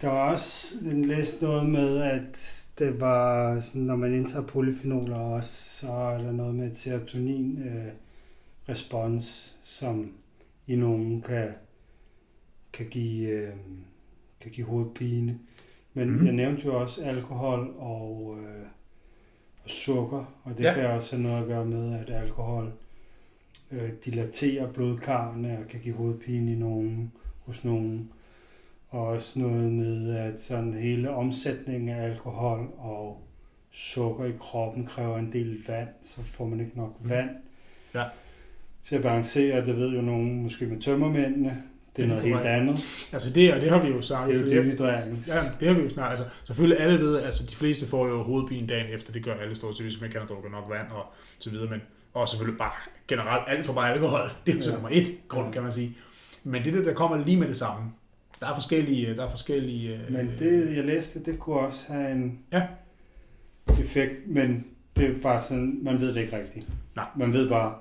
der var også den læste noget med, at det var, sådan, når man indtager polyfenoler også, så er der noget med serotonin øh, respons, som i nogen kan, kan, give, øh, kan give hovedpine. Men mm. jeg nævnte jo også alkohol og, øh, og sukker, og det ja. kan også have noget at gøre med, at alkohol øh, dilaterer blodkarrene og kan give hovedpine i nogen, hos nogen. Og også noget med, at sådan hele omsætningen af alkohol og sukker i kroppen kræver en del vand, så får man ikke nok vand. Ja. Til at balancere, det ved jo nogen måske med tømmermændene, det er noget helt andet. Altså det, og det har vi jo sagt. Det er jo dehydrering. Ja, det har vi jo snart. Altså, selvfølgelig alle ved, altså de fleste får jo hovedpine dagen efter, det gør alle stort set, hvis man kan have drukket nok vand og så videre, men og selvfølgelig bare generelt alt for meget alkohol. Det er jo så Ja. nummer et grund, Ja. kan man sige. Men det der, der kommer lige med det samme. Der er forskellige, der er forskellige øh, Men det, jeg læste, det kunne også have en Ja. effekt, men det er bare sådan, man ved det ikke rigtigt. Nej. Man ved bare,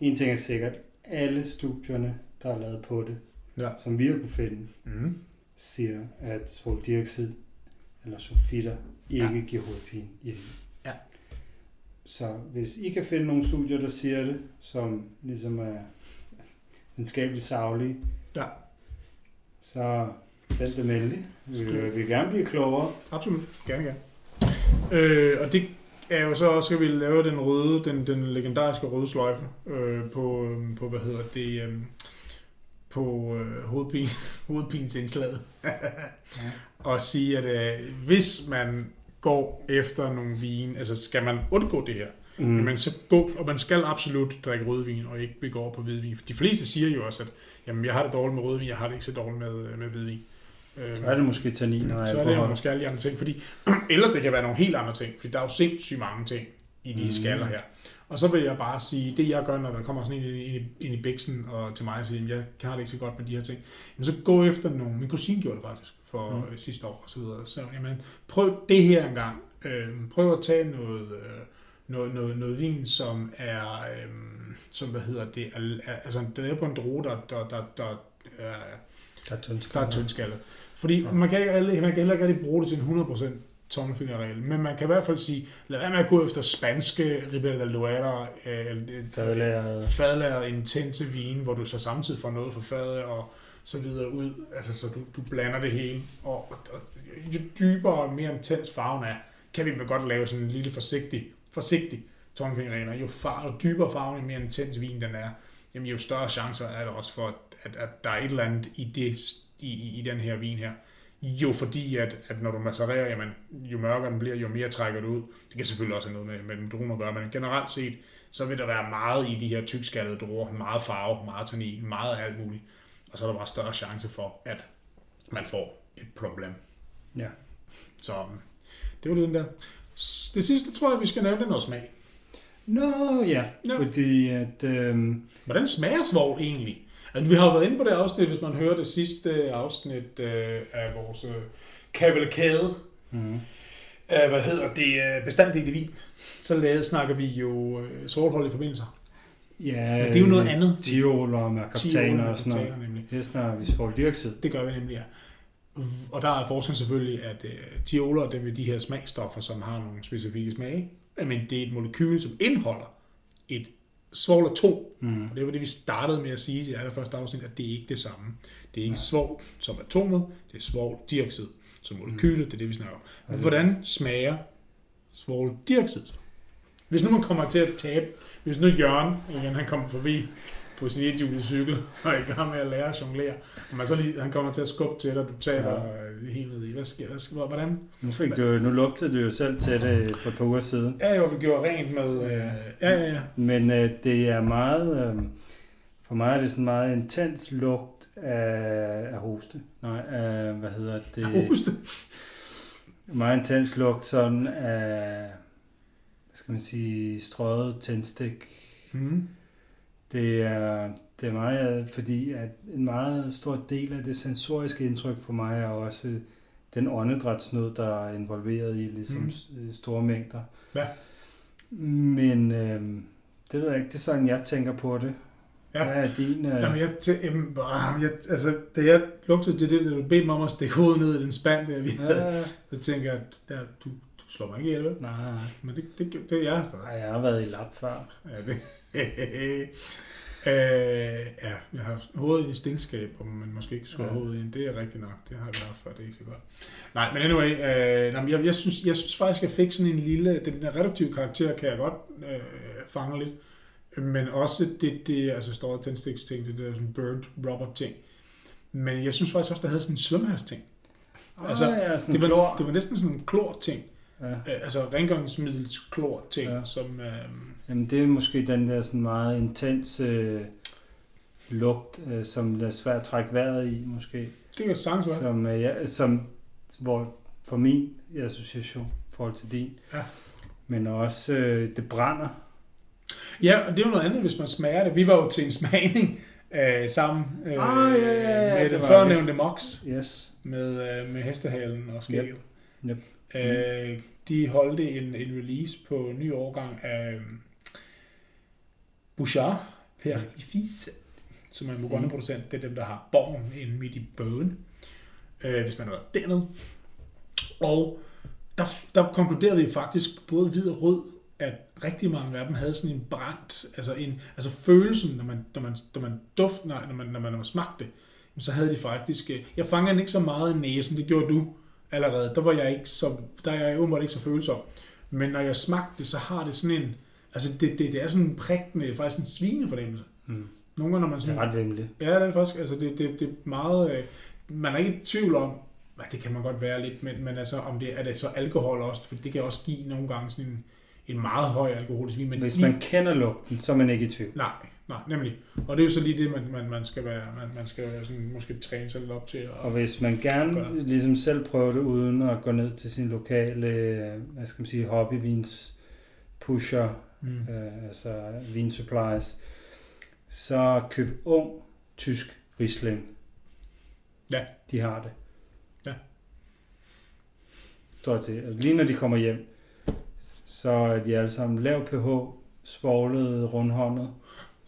en ting er sikkert, alle studierne, der er lavet på det, Ja. som vi har kunne finde, mm, siger, at svoldioxid eller sulfitter ikke Ja. giver hovedpine i. Så hvis I kan finde nogle studier, der siger det, som ligesom er videnskabeligt savlige, Ja. så send dem endelig. Vi vil, vi vil gerne blive klogere. absolut. Gerne, gerne. Øh, og det er jo så også, at vi lave den røde, den, den legendariske røde sløjfe øh, på, øh, på, hvad hedder det, øh, på øh, hovedpine, hovedpines indslaget. og sige, at øh, hvis man går efter nogle vin, altså skal man undgå det her, mm. Mm. men så gå, og man skal absolut drikke rødvin, og ikke begå over på hvidvin. For de fleste siger jo også, at jamen, jeg har det dårligt med rødvin, jeg har det ikke så dårligt med, med hvidvin. Øh, Så er det måske tannin og så er det jo måske alle de andre ting. Fordi, eller det kan være nogle helt andre ting, fordi der er jo sindssygt mange ting i de Mhm. skaller her. Og så vil jeg bare sige, det jeg gør, når der kommer sådan en ind, i- ind, i- ind i bæksen og til mig og siger, jeg har det ikke så godt med de her ting, men så gå efter nogle, min kusine gjorde det faktisk for mm. sidste år og så videre. Så jamen, prøv det her engang. Øh, prøv at tage noget, øh, noget, noget, noget vin, som er, øh, som hvad hedder det, er, er, altså den er på en droge, der, der, der, der, er, Der er tyndt. der er tyndskallet. Fordi Ja. man kan, ikke, man kan heller ikke rigtig bruge det til en 100% tommelfingerregel, men man kan i hvert fald sige, lad være med at gå efter spanske Ribera del Duero, øh, Fadlæret. fadlaget intense vin, hvor du så samtidig får noget fra fadet og så videre ud, altså så du, du blander det hele, og, og jo dybere og mere intens farven er, kan vi med godt lave sådan en lille forsigtig, forsigtig tommelfingerregel, jo, far, jo dybere farven, jo mere intens vin den er, jamen jo større chancer er der også for, at, at, der er et eller andet i, det, i, i, den her vin her. Jo fordi, at, at når du masserer, jamen, jo mørkere den bliver, jo mere trækker du ud. Det kan selvfølgelig også have noget med, med droner at gøre, men generelt set, så vil der være meget i de her tykskallede druer, meget farve, meget tannin, meget alt muligt. Og så er der bare større chance for, at man får et problem. Ja. Så det var det den der. Det sidste tror jeg, vi skal nævne noget smag. Nå ja, Ja. fordi at... Øhm, Hvordan smager svovl egentlig? Altså, vi har været inde på det afsnit, hvis man hører det sidste afsnit øh, af vores øh, kavalkade. mm, Øh, hvad hedder det? Øh, bestanddel i vin. Så lavede, snakker vi jo øh, svovlholdige forbindelser. ja, Men det er jo noget andet. Tioler og mercaptaner og sådan noget. Her snakker vi svoldioxid. Det gør vi nemlig, ja. Og der er forskning selvfølgelig, at øh, tioler, det er de her smagstoffer, som har nogle specifikke smage, men det er et molekyl, som indeholder et svovlatom. Mm. Og det var det, vi startede med at sige i det allerførste afsnit, at det er ikke det samme. Det er ikke svovl som atomet, det er svovldioxid som molekylet, det er det, vi snakker om. Det- Hvordan smager svovldioxid så? Hvis nu man kommer til at tabe, hvis nu Jørgen, igen, han kommer forbi på sin ethjulige cykel og er i gang med at lære at jonglere, og man så lige, han kommer til at skubbe til dig, du taber ja. helt ned i. Hvad sker der? Hvordan? Nu, fik du, nu lugtede du jo selv til det for et par uger siden. Ja, jo, vi gjorde rent med... Øh, ja, ja, ja. Men øh, det er meget... Øh, for mig er det sådan meget intens lugt af, af hoste. Nej, af, hvad hedder det? Hoste. Meget intens lugt sådan af, hvad skal man sige, strøget tændstik. Mm. Det er, det er meget, fordi at en meget stor del af det sensoriske indtryk for mig er også den åndedrætsnød, der er involveret i ligesom Mm. store mængder. Ja. Men øh, det ved jeg ikke, det er sådan, jeg tænker på det. Ja. Hvad er din... Øh, Jamen, jeg, tæ- jamen, ah, jeg, altså, da jeg lugtede det, da du bedte mig om at stikke hovedet ned i den spand, der vi havde, ja, så tænker jeg, at der, du, du slår mig ikke ihjel, nej. Men det, det, det, det er jeg. Nej, jeg har været i lap før. Ja, det. øh, ja, jeg har hovedet i stinkskab, og man måske ikke skulle have Ja. hovedet i en. Det er rigtigt nok. Det har jeg haft før, det er ikke så godt. Nej, men anyway, øh, nej, jeg, jeg, synes, jeg synes faktisk, jeg fik sådan en lille, den der reduktive karakter, kan jeg godt øh, fange lidt. Men også det, det altså står tændstiksting, det der sådan burnt rubber ting. Men jeg synes faktisk også, der havde sådan en svømhals ting. Altså, Altså, ja, Det var, klor. det var næsten sådan en klor ting. Ja. Øh, altså rengøringsmiddelsklor ting, ja. Som... Øh, Jamen det er måske den der sådan meget intense øh, lugt, øh, som det er svært at trække vejret i, måske. det kan sagtens være. Som, øh, ja, som hvor for min association i forhold til din. Ja. Men også, øh, det brænder. Ja, og det er jo noget andet, hvis man smager det. Vi var jo til en smagning øh, sammen øh, Ah, ja, ja, ja, med det den førnævnte Mox Yes. med, øh, med hestehalen og skægget. Yep. Øh, de holdte en, en release på ny årgang af øh, Bouchard Per Ifis, som er en Si. Bourgogne-producent. Det er dem, der har borgen inde midt i bøgen, øh, hvis man har været dernede. Og der, der konkluderede vi faktisk både hvid og rød, at rigtig mange af dem havde sådan en brændt, altså, en, altså følelsen, når man, når man, når man duft, nej, når man, når man, når man smagte det, så havde de faktisk, øh, jeg fangede den ikke så meget i næsen, det gjorde du allerede, der var jeg ikke så, der er jeg åbenbart ikke så følsom. Men når jeg smagte det, så har det sådan en, altså det, det, det er sådan en prikkende, faktisk en svinefornemmelse. Mm. Nogle gange, når man Det sådan, er ret vemmeligt. Ja, det er det faktisk. Altså, det, det, det er meget... Øh, man er ikke i tvivl om, at det kan man godt være lidt, men, men altså, om det er det så alkohol også, for det kan også give nogle gange sådan en, en meget høj alkoholisk vin. Men Hvis lige- man kender lugten, så er man ikke i tvivl. Nej, nej, nemlig. Og det er jo så lige det, man, man, man skal være, man, man skal sådan, måske træne sig lidt op til. Og, Og hvis man gerne Gør. ligesom selv prøver det, uden at gå ned til sin lokale, øh, hvad skal man sige, hobbyvins pusher, mm. øh, altså vinsupplies, så køb ung tysk Riesling. Ja. De har det. Ja. Står til. Altså, lige når de kommer hjem, så er de alle sammen lav pH, svoglet, rundhåndet.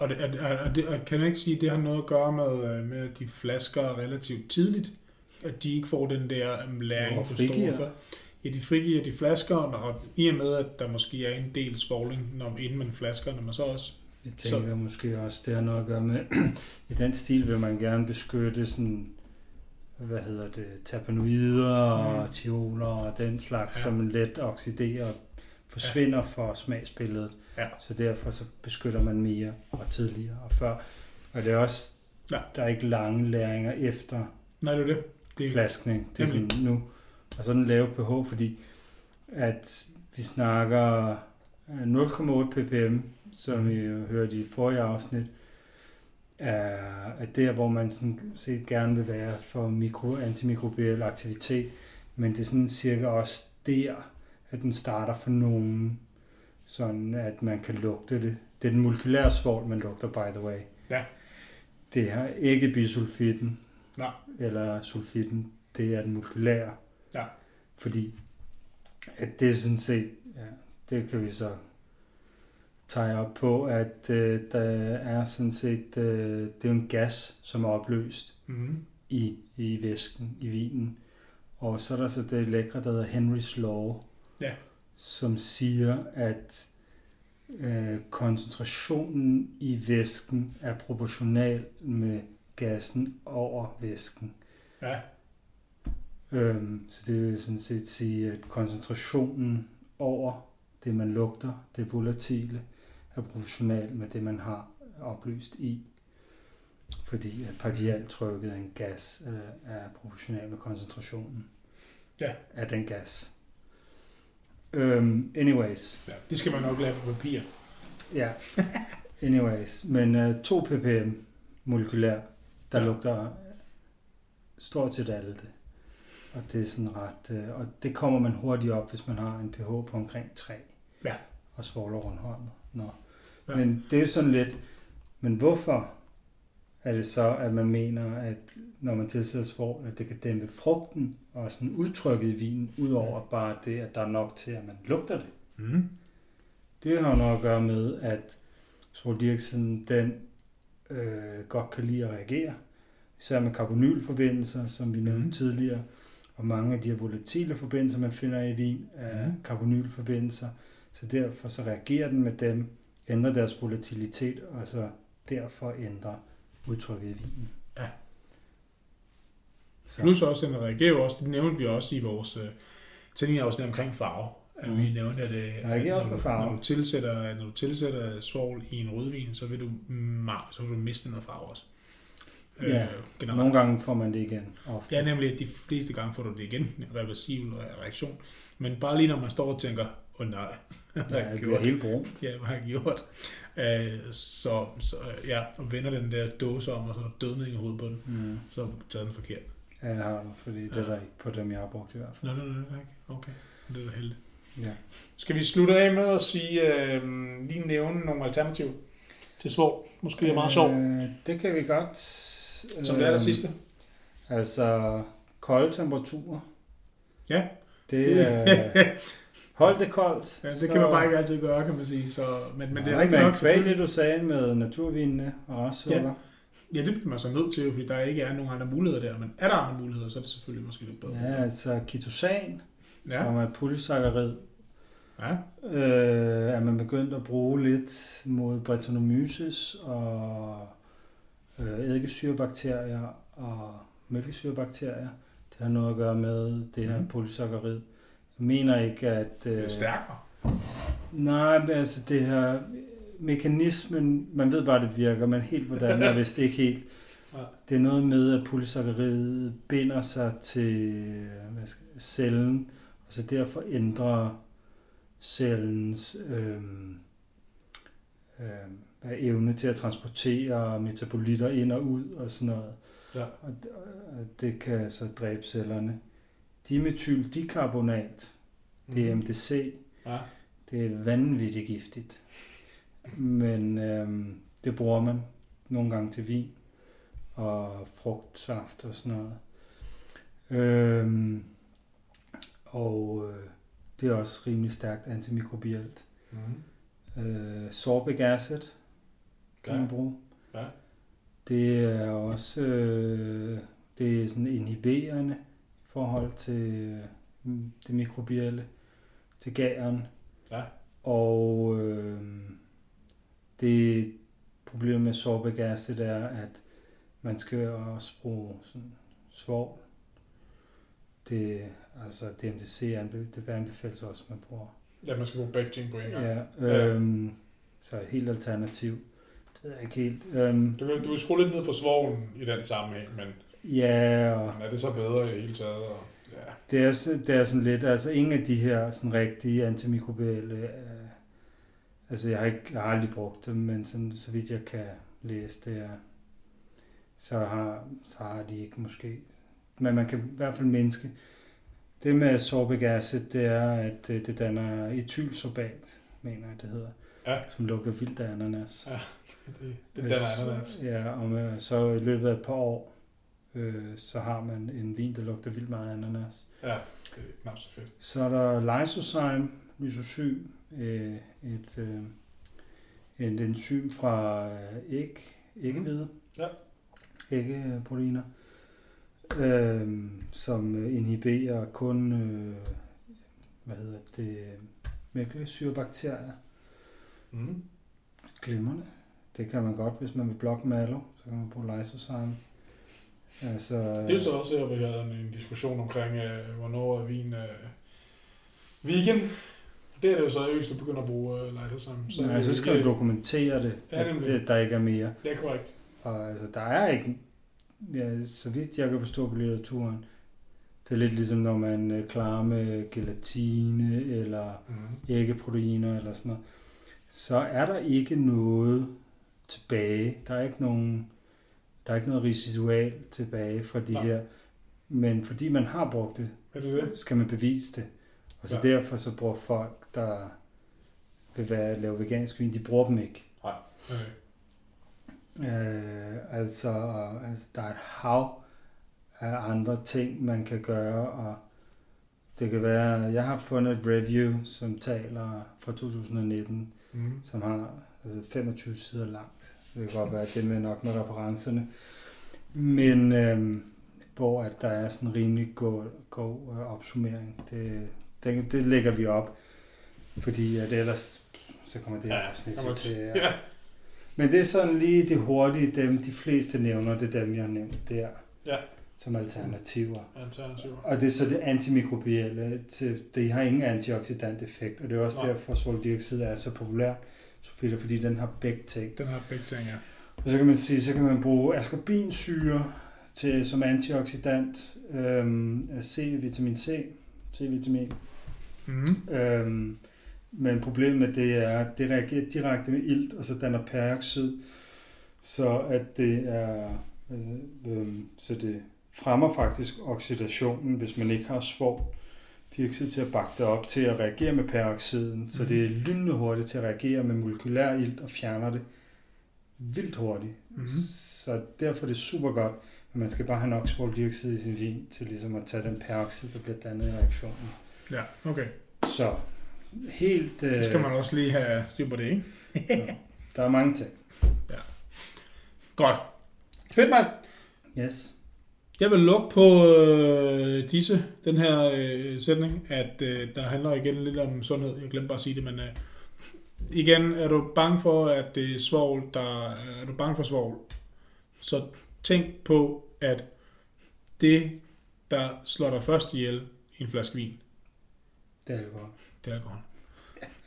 Og, det, er, er, det, og kan man ikke sige, at det har noget at gøre med, øh, med at de flasker relativt tidligt, at de ikke får den der um, læring Og på store Ja, de frigiver de flasker, og i og med, at der måske er en del svogling, når, inden man flasker, når man så også... Jeg tænker så. måske også, det har noget at gøre med, i den stil vil man gerne beskytte sådan, hvad hedder det, terpenoider Mm. og tioler og den slags, ja. som let oxiderer og forsvinder ja. for smagsbilledet. Ja. Så derfor så beskytter man mere og tidligere og før. Og det er også, Ja. der er ikke lange læringer efter Nej, det er det. det er, flaskning. Det er sådan nu. Og så den lave pH, fordi at vi snakker øh, 0,8 ppm, som vi jo hørte i forrige afsnit, er, er der, hvor man sådan set gerne vil være for mikro, antimikrobiel aktivitet, men det er sådan cirka også der, at den starter for nogen, sådan at man kan lugte det. Det er den molekylære svovl, man lugter, by the way. Ja. Det har ikke bisulfitten, Nej. eller sulfitten, det er den molekylære. Ja. Fordi at det er sådan set, ja, det kan vi så tage op på, at øh, der er sådan set, øh, det er en gas, som er opløst mm, i, i væsken, i vinen. Og så er der så det lækre, der hedder Henry's Law, Ja. Som siger, at øh, koncentrationen i væsken er proportional med gassen over væsken. ja, Øhm, så det vil sådan set sige, at koncentrationen over det, man lugter, det volatile, er proportional med det, man har oplyst i. Fordi at partialtrykket af en gas øh, er proportional med koncentrationen Ja. af den gas. Øhm, anyways, ja. Det skal man nok lave på papir. ja. anyways, men 2 ppm molekylær, der Ja. lugter stort set alt det. Og det er sådan ret, øh, og det kommer man hurtigt op, hvis man har en pH på omkring 3. Ja. Og svogler rundt hånden. Nå. Ja. Men det er sådan lidt, men hvorfor er det så, at man mener, at når man tilsætter svovl, at det kan dæmpe frugten og sådan udtrykket i vinen, udover bare det, at der er nok til, at man lugter det? Mm. Det har noget at gøre med, at svoldioxiden, den øh, godt kan lide at reagere. Især med karbonylforbindelser, som vi nævnte mm. tidligere. Og mange af de her volatile forbindelser, man finder i vin, er mm. karbonylforbindelser. Så derfor så reagerer den med dem, ændrer deres volatilitet, og så derfor ændrer udtrykket i vinen. Ja. Så. Plus også, den reagerer jo også, det nævnte vi også i vores uh, tændingafsnit omkring farve. At Mm. vi nævnte, at, øh, at når, på du, farve. når, du tilsætter, når du tilsætter svovl i en rødvin, så vil du, så vil du miste noget farve også. Ja, øh, generelt. Nogle gange får man det igen. Ofte. Ja, nemlig, at de fleste gange får du det igen, en reversibel reaktion. Men bare lige når man står og tænker, oh, nej, hvad har ja, jeg det gjort? helt brun. Ja, hvad har jeg gjort? Øh, så, så ja, og vender den der dåse om, og så er der dødning i hovedet på den, Mm. så har du taget den forkert. Ja, det har du, fordi det er der ikke på dem, jeg har brugt i hvert fald. Nå, nå, nej, okay. Det er da heldigt. Ja. Skal vi slutte af med at sige, øh, lige nævne nogle alternativer til svår? Måske er meget sjovt, Øh, det kan vi godt. som det er der sidste. Altså, kolde temperaturer. Ja. Det er... Hold det koldt. Ja, det kan man bare ikke altid gøre, kan man sige. Så, men, men det er rigtig nok. Selvfølgelig. det, du sagde med naturvinene og restsukker. Ja, det bliver man så nødt til, fordi der ikke er nogen andre muligheder der. Men er der andre muligheder, så er det selvfølgelig måske lidt bedre. Ja, altså ketosan, ja. som er polysaccharid, ja. øh, er man begyndt at bruge lidt mod Brettanomyces og øh, eddikesyrebakterier og mælkesyrebakterier. Det har noget at gøre med det her Mhm. polysaccharid. Jeg mener ikke, at... Det Øh, er stærkere. nej, men altså det her mekanismen, man ved bare, det virker, men helt hvordan er vist ikke helt. Det er noget med, at polysaccaridet binder sig til hvad skal, cellen, og så derfor ændrer cellens øh, øh, evne til at transportere metabolitter ind og ud og sådan noget. Ja. Og, det- og det kan så dræbe cellerne. Dimethyldikarbonat, det er MDC, Ja. det er vanvittigt giftigt. Men øhm, det bruger man nogle gange til vin og frugtsaft og sådan noget. Øhm, og øh, det er også rimelig stærkt antimikrobielt. Mm. Øh, sorbic acid kan Ja. man bruge. Ja. Det er også øh, det er sådan inhiberende i forhold til øh, det mikrobielle, til gæren. Ja. Og øh, det problemet med sorbic acid er, at man skal også bruge sådan svovl. Det, altså DMDC det anbefales også, at man bruger. Ja, man skal bruge begge ting på en gang. Ja, Ja. øhm, så et helt alternativ. Det jeg ikke helt. Øhm, Du, kan, du kan skrue lidt ned for svovlen i den sammenhæng, men, ja, og men er det så bedre i det hele taget? Og, ja. det er, det er sådan lidt, altså ingen af de her sådan rigtige antimikrobielle, øh, altså jeg har, ikke, jeg har aldrig brugt dem, men sådan, så vidt jeg kan læse det, er, så har, så har de ikke måske, men man kan i hvert fald mindske. Det med sorbic acid, det er, at øh, det danner etylsorbat, mener jeg det hedder, Ja. som lugter vildt af ananas. Ja, det, det danner ananas. Ja, og med, så i løbet af et par år, øh, så har man en vin, der lugter vildt meget ananas. Ja, det er knap så fedt. Så er der lysozyme, lysosym, øh, et, øh, et enzym fra øh, æg, æggehvide, Ja. æggeproteiner, øh, som inhiberer kun, øh, hvad hedder det, mælkesyrebakterier. Mm. Glimrende. Det kan man godt, hvis man vil blokke malo, så kan man bruge lysozyme. Altså, Det er jo så også her, vi havde en, diskussion omkring, øh, hvornår er vin øh, vegan. Det er det jo så, hvis du begynder at bruge øh, lysozyme. så, nej, så skal du dokumentere det, Ja, at det, der ikke er mere. Det er korrekt. Og altså, der er ikke, ja, så vidt jeg kan forstå på litteraturen, det er lidt ligesom, når man øh, klarer med gelatine eller Mm. æggeproteiner eller sådan noget, så er der ikke noget tilbage. Der er ikke nogen, der er ikke noget residual tilbage fra de Nej. her. Men fordi man har brugt det, Er det det? skal man bevise det. Og så Ja. derfor så bruger folk, der vil være, lave vegansk vin, de bruger dem ikke. Okay. Øh, altså, altså, der er et hav af andre ting, man kan gøre, og det kan være, jeg har fundet et review, som taler fra 2019, Mm. som har altså 25 sider langt. Det kan godt være, at det med nok med referencerne. Men øhm, hvor at der er sådan en rimelig god, god øh, opsummering. Det, det, det lægger vi op, fordi at ellers så kommer det her Ja, afsnit kommer til. Ja. Ja. Men det er sådan lige det hurtige, dem de fleste nævner, det er dem, jeg har nævnt der. Ja. Som alternativer. Alternativer. Og det er så det antimikrobielle. Til, det har ingen antioxidant effekt, og det er også Nej. derfor, at svoldioxid er så populær, Sofie, fordi den har begge ting. Den har begge ting, ja. Så kan man sige, så kan man bruge ascorbinsyre til, som antioxidant, øhm, C-vitamin C, C-vitamin. Mm. Øhm, men problemet med det er, at det reagerer direkte med ilt, og så danner peroxid, så at det er, øh, øh, så det fremmer faktisk oxidationen, hvis man ikke har svovl dioxid til at bakke det op til at reagere med peroxiden, så det er lynende hurtigt til at reagere med molekylær ilt og fjerner det vildt hurtigt. Mhm. Så derfor er det super godt, men man skal bare have nok svovldioxid i sin vin til ligesom at tage den peroxid, der bliver dannet i reaktionen. Ja, okay. Så helt... Så skal man også lige have styr på det, ikke? Der er mange ting. Godt. Fedt, mand. Yes. Jeg vil lukke på øh, disse, den her øh, sætning, at øh, der handler igen lidt om sundhed. Jeg glemte bare at sige det, men øh, igen, er du bange for, at det er svovl, der er du bange for svovl, så tænk på, at det, der slår dig først ihjel i en flaske vin, Det er godt. det er alkohol.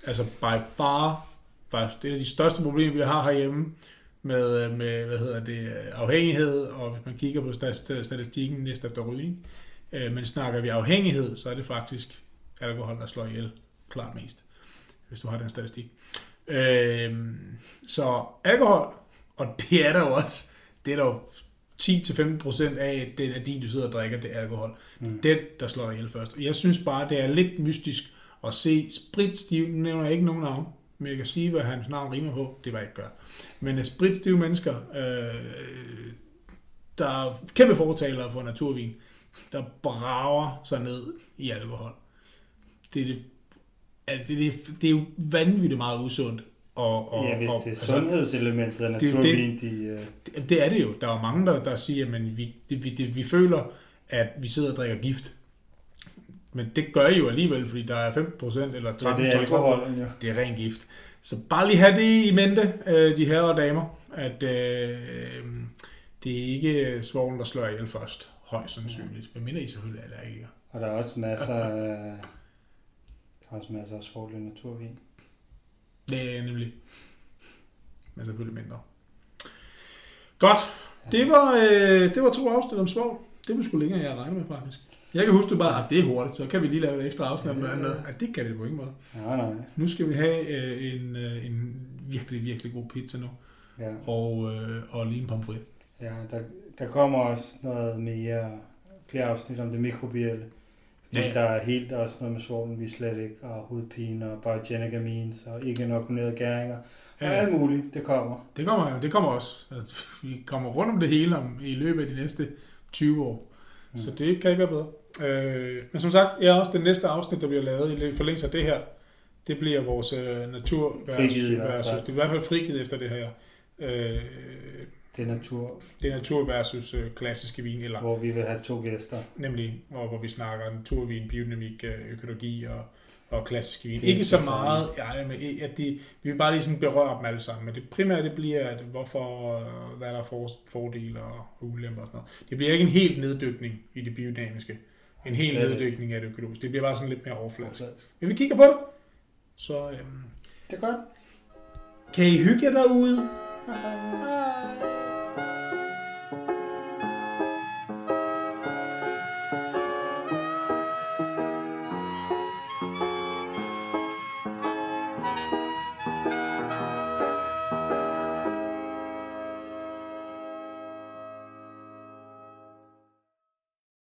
Altså by far, faktisk, det er de største problemer, vi har herhjemme med, øh, med hvad hedder det, afhængighed, og hvis man kigger på stat- statistikken næste efter rygning, øh, men snakker vi afhængighed, så er det faktisk alkohol, der slår ihjel klart mest, hvis du har den statistik. Øh, så alkohol, og det er der jo også, det er der jo 10-15% af den af din, du sidder og drikker, det er alkohol. Mm. Den, der slår dig ihjel først. Jeg synes bare, det er lidt mystisk at se spritstiv, nu nævner jeg ikke nogen navn, men jeg kan sige, hvad hans navn rimer på, det var jeg ikke gør. Men øh, spritstive mennesker, øh, der er kæmpe fortalere for naturvin, der brager sig ned i alkohol. Det er, det, altså, det, det, det er jo vanvittigt meget usundt. Og, og, ja, hvis og, det er sundhedselementet af det er jo naturvin, de... Øh, det, det er det jo. Der er mange, der, der siger, at vi, det, vi, det, vi føler, at vi sidder og drikker gift. Men det gør I jo alligevel, fordi der er 15% eller 13%. ja, det er jo. Det er ren gift. Så bare lige have det i mente, øh, de herrer og damer, at øh, det er ikke svoglen, der slår ihjel først. Højst sandsynligt. Men mindre I selvfølgelig er allergikere. Og der er også masser af... Der er også masser af svovl i naturvin. Det er nemlig. Men selvfølgelig mindre. Godt. Det var, øh, det var to afsnit om svovl. Det var sgu længere, jeg regnede med, faktisk. Jeg kan huske, du bare, at det er hurtigt, så kan vi lige lave et ekstra afsnit om noget andet. Ja, det kan vi på ingen måde. Nej, nej. Nu skal vi have øh, en, øh, en virkelig, virkelig god pizza nu. Ja, Og, øh, og lige en pomfrit. ja der, der kommer også noget mere, flere afsnit om det mikrobielle. Fordi Ja. ja. der er helt der er også noget med svovlen, vi slet ikke, og hovedpine, og biogenic amines, og ikke inokulerede gæringer. Og Ja. alt muligt, det kommer. Det kommer, det kommer også. Altså, vi kommer rundt om det hele om, i løbet af de næste 20 år. Mm. Så det kan ikke være bedre. Øh, men som sagt, ja, også det næste afsnit, der bliver lavet i forlængelse af det her, det bliver vores øh, natur Frigivet versus, det er i hvert fald frigivet efter det her. Øh, Det er natur, det er natur versus øh, klassiske vin, eller hvor vi vil have to gæster. nemlig hvor, hvor vi snakker naturvin, biodynamik, øh, økologi og, og klassiske vin. Ikke så meget, ja, men at de, vi vil bare lige sådan berøre dem alle sammen, men det primære det bliver, at hvorfor, øh, hvad der er for, fordele og ulemper og sådan noget. Det bliver ikke en helt neddykning i det biodynamiske, en ikke. neddykning af det økologiske. Det bliver bare sådan lidt mere overfladisk. Overfladisk. Men vi kigger på det, så øhm, Det er godt. kan I hygge jer derude? Hej.